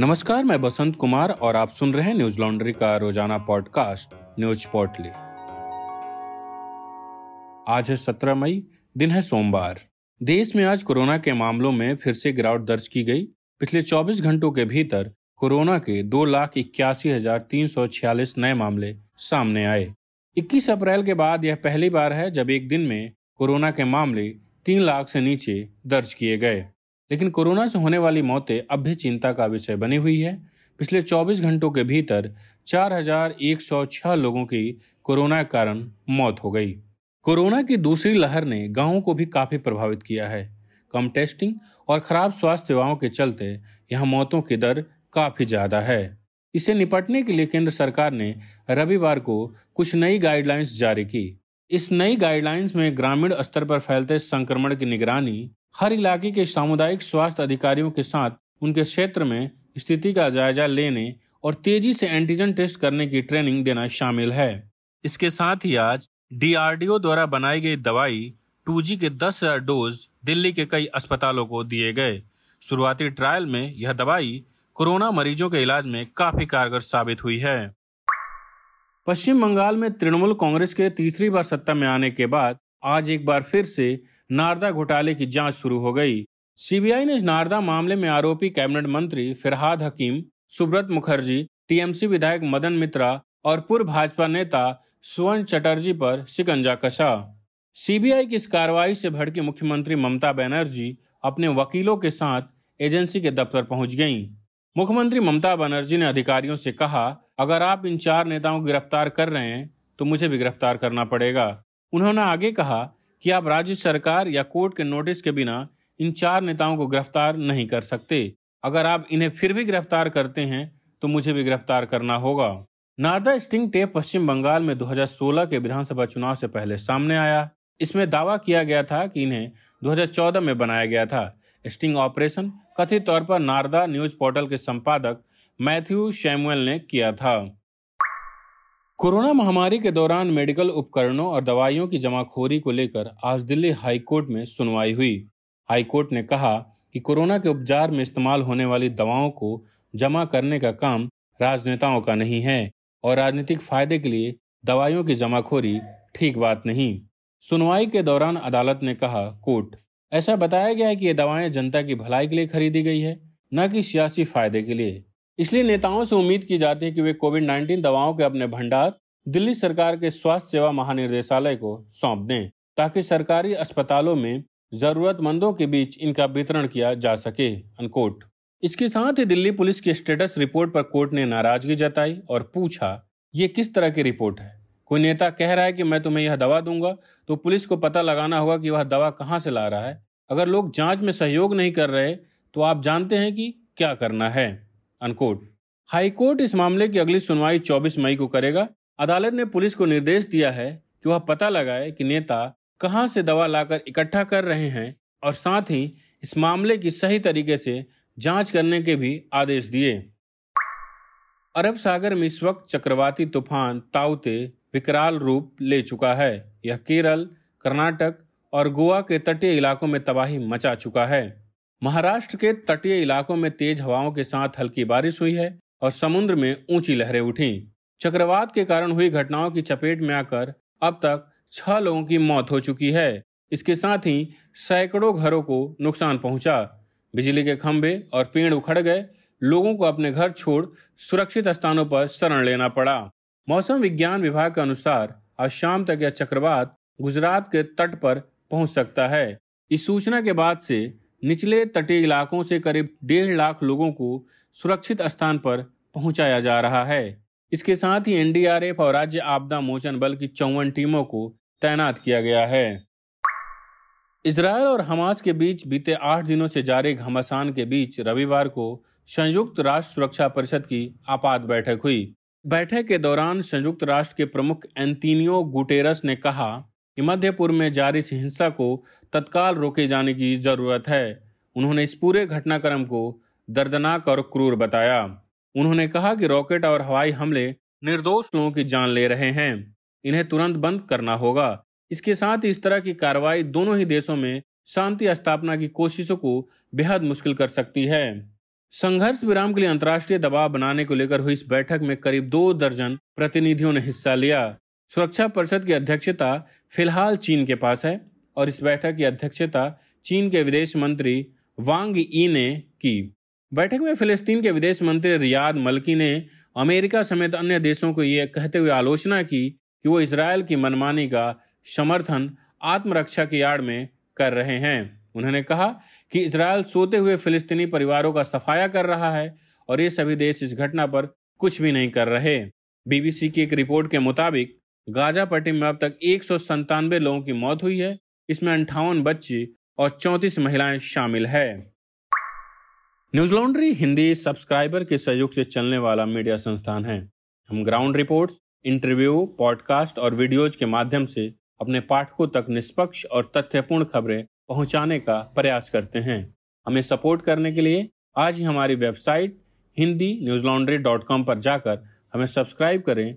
नमस्कार, मैं बसंत कुमार और आप सुन रहे हैं न्यूज़ लॉन्ड्री का रोज़ाना पॉडकास्ट, न्यूज़ पोर्टली। आज है सत्रह मई, दिन है सोमवार। देश में आज कोरोना के मामलों में फिर से गिरावट दर्ज की गई। पिछले 24 घंटों के भीतर कोरोना के दो लाख इक्यासी हज़ार तीन सौ छियालीस नए मामले सामने आए। 21 अप्रैल के बाद यह पहली बार है जब एक दिन में कोरोना के मामले तीन लाख से नीचे दर्ज किए गए। लेकिन कोरोना से होने वाली मौतें अब भी चिंता का विषय बनी हुई है। पिछले 24 घंटों के भीतर 4,106 लोगों की कोरोना कारण मौत हो गई। कोरोना की दूसरी लहर ने गाँवों को भी काफ़ी प्रभावित किया है। कम टेस्टिंग और खराब स्वास्थ्य सेवाओं के चलते यहाँ मौतों की दर काफ़ी ज़्यादा है। इसे निपटने के लिए केंद्र सरकार ने रविवार को कुछ नई गाइडलाइंस जारी की। इस नई गाइडलाइंस में ग्रामीण स्तर पर फैलते संक्रमण की निगरानी हर इलाके के सामुदायिक स्वास्थ्य अधिकारियों के साथ उनके क्षेत्र में स्थिति का जायजा लेने और तेज़ी से एंटीजन टेस्ट करने की ट्रेनिंग देना शामिल है। इसके साथ ही आज डीआरडीओ द्वारा बनाई गई दवाई 2G के दस हज़ार डोज दिल्ली के कई अस्पतालों को दिए गए। शुरुआती ट्रायल में यह दवाई कोरोना मरीजों के इलाज में काफ़ी कारगर साबित हुई है। पश्चिम बंगाल में तृणमूल कांग्रेस के तीसरी बार सत्ता में आने के बाद आज एक बार फिर से नारदा घोटाले की जाँच शुरू हो गई। सीबीआई ने नारदा मामले में आरोपी कैबिनेट मंत्री फिरहाद हकीम, सुब्रत मुखर्जी, टीएमसी विधायक मदन मित्रा और पूर्व भाजपा नेता सुवर्ण चटर्जी पर शिकंजा कसा। सीबीआई की इस कार्रवाई से भड़की मुख्यमंत्री ममता बनर्जी अपने वकीलों के साथ एजेंसी के दफ्तर पहुँच गईं। मुख्यमंत्री ममता बनर्जी ने अधिकारियों से कहा, अगर आप इन चार नेताओं को गिरफ़्तार कर रहे हैं तो मुझे भी गिरफ़्तार करना पड़ेगा। उन्होंने आगे कहा कि आप राज्य सरकार या कोर्ट के नोटिस के बिना इन चार नेताओं को गिरफ़्तार नहीं कर सकते। अगर आप इन्हें फिर भी गिरफ़्तार करते हैं तो मुझे भी गिरफ़्तार करना होगा। नारदा स्टिंग टेप पश्चिम बंगाल में 2016 के विधानसभा चुनाव से पहले सामने आया। इसमें दावा किया गया था कि इन्हें 2014 में बनाया गया था। स्टिंग ऑपरेशन कथित तौर पर नारदा न्यूज़ पोर्टल के संपादक मैथ्यू शैमुअल ने किया था। कोरोना महामारी के दौरान मेडिकल उपकरणों और दवाइयों की जमाखोरी को लेकर आज दिल्ली हाईकोर्ट में सुनवाई हुई। हाईकोर्ट ने कहा कि कोरोना के उपचार में इस्तेमाल होने वाली दवाओं को जमा करने का काम राजनेताओं का नहीं है और राजनीतिक फ़ायदे के लिए दवाइयों की जमाखोरी ठीक बात नहीं। सुनवाई के दौरान अदालत ने कहा, कोर्ट, ऐसा बताया गया है कि ये दवाएँ जनता की भलाई के लिए खरीदी गई है, न कि सियासी फ़ायदे के लिए। इसलिए नेताओं से उम्मीद की जाती है कि वे कोविड 19 दवाओं के अपने भंडार दिल्ली सरकार के स्वास्थ्य सेवा महानिर्देशालय को सौंप दें, ताकि सरकारी अस्पतालों में जरूरतमंदों के बीच इनका वितरण किया जा सके अनकोट इसके साथ ही दिल्ली पुलिस की स्टेटस रिपोर्ट पर कोर्ट ने नाराज़गी जताई और पूछा, ये किस तरह की रिपोर्ट है? कोई नेता कह रहा है कि मैं तुम्हें यह दवा दूँगा तो पुलिस को पता लगाना होगा कि वह दवा कहाँ से ला रहा है। अगर लोग जाँच में सहयोग नहीं कर रहे तो आप जानते हैं कि क्या करना है। अनकोट हाईकोर्ट इस मामले की अगली सुनवाई 24 मई को करेगा। अदालत ने पुलिस को निर्देश दिया है कि वह पता लगाए कि नेता कहाँ से दवा लाकर इकट्ठा कर रहे हैं और साथ ही इस मामले की सही तरीके से जाँच करने के भी आदेश दिए। अरब सागर में इस वक्त चक्रवाती तूफ़ान ताउते विकराल रूप ले चुका है। यह केरल, कर्नाटक और गोवा के तटीय इलाकों में तबाही मचा चुका है। महाराष्ट्र के तटीय इलाकों में तेज हवाओं के साथ हल्की बारिश हुई है और समुद्र में ऊँची लहरें उठी। चक्रवात के कारण हुई घटनाओं की चपेट में आकर अब तक छह लोगों की मौत हो चुकी है। इसके साथ ही सैकड़ों घरों को नुकसान पहुँचा। बिजली के खंभे और पेड़ उखड़ गए। लोगों को अपने घर छोड़ सुरक्षित स्थानों पर शरण लेना पड़ा। मौसम विज्ञान विभाग के अनुसार आज शाम तक यह चक्रवात गुजरात के तट पर पहुँच सकता है। इस सूचना के बाद से निचले तटीय इलाकों से करीब डेढ़ लाख लोगों को सुरक्षित स्थान पर पहुँचाया जा रहा है। इसके साथ ही एनडीआरएफ और राज्य आपदा मोचन बल की चौवन टीमों को तैनात किया गया है। इसराइल और हमास के बीच बीते आठ दिनों से जारी घमासान के बीच रविवार को संयुक्त राष्ट्र सुरक्षा परिषद की आपात बैठक हुई। बैठक के दौरान संयुक्त राष्ट्र के प्रमुख एंटीनियो गुटेरस ने कहा कि मध्य पूर्व में जारी हिंसा को तत्काल रोके जाने की ज़रूरत है। उन्होंने इस पूरे घटनाक्रम को दर्दनाक और क्रूर बताया। उन्होंने कहा कि रॉकेट और हवाई हमले निर्दोष लोगों की जान ले रहे हैं। इन्हें तुरंत बंद करना होगा। इसके साथ इस तरह की कार्रवाई दोनों ही देशों में शांति स्थापना की कोशिशों को बेहद मुश्किल कर सकती है। संघर्ष विराम के लिए अंतर्राष्ट्रीय दबाव बनाने को लेकर हुई इस बैठक में करीब दो दर्जन प्रतिनिधियों ने हिस्सा लिया। सुरक्षा परिषद की अध्यक्षता फ़िलहाल चीन के पास है और इस बैठक की अध्यक्षता चीन के विदेश मंत्री वांग ई ने की। बैठक में फिलिस्तीन के विदेश मंत्री रियाद मलकी ने अमेरिका समेत अन्य देशों को यह कहते हुए आलोचना की कि वो इसराइल की मनमानी का समर्थन आत्मरक्षा की आड़ में कर रहे हैं। उन्होंने कहा कि इसराइल सोते हुए फिलिस्तीनी परिवारों का सफाया कर रहा है और ये सभी देश इस घटना पर कुछ भी नहीं कर रहे। बीबीसी की एक रिपोर्ट के मुताबिक गाजा पट्टी में अब तक एक लोगों की मौत हुई है। इसमें अंठावन बच्चे और चौंतीस महिलाएँ शामिल है। न्यूज़ लॉन्ड्री हिंदी सब्सक्राइबर के सहयोग से चलने वाला मीडिया संस्थान है। हम ग्राउंड रिपोर्ट्स, इंटरव्यू पॉडकास्ट और वीडियोज़ के माध्यम से अपने पाठकों तक निष्पक्ष और तथ्यपूर्ण खबरें पहुँचाने का प्रयास करते हैं। हमें सपोर्ट करने के लिए आज ही हमारी website Hindi Newslaundry dot com पर जाकर हमें सब्सक्राइब करें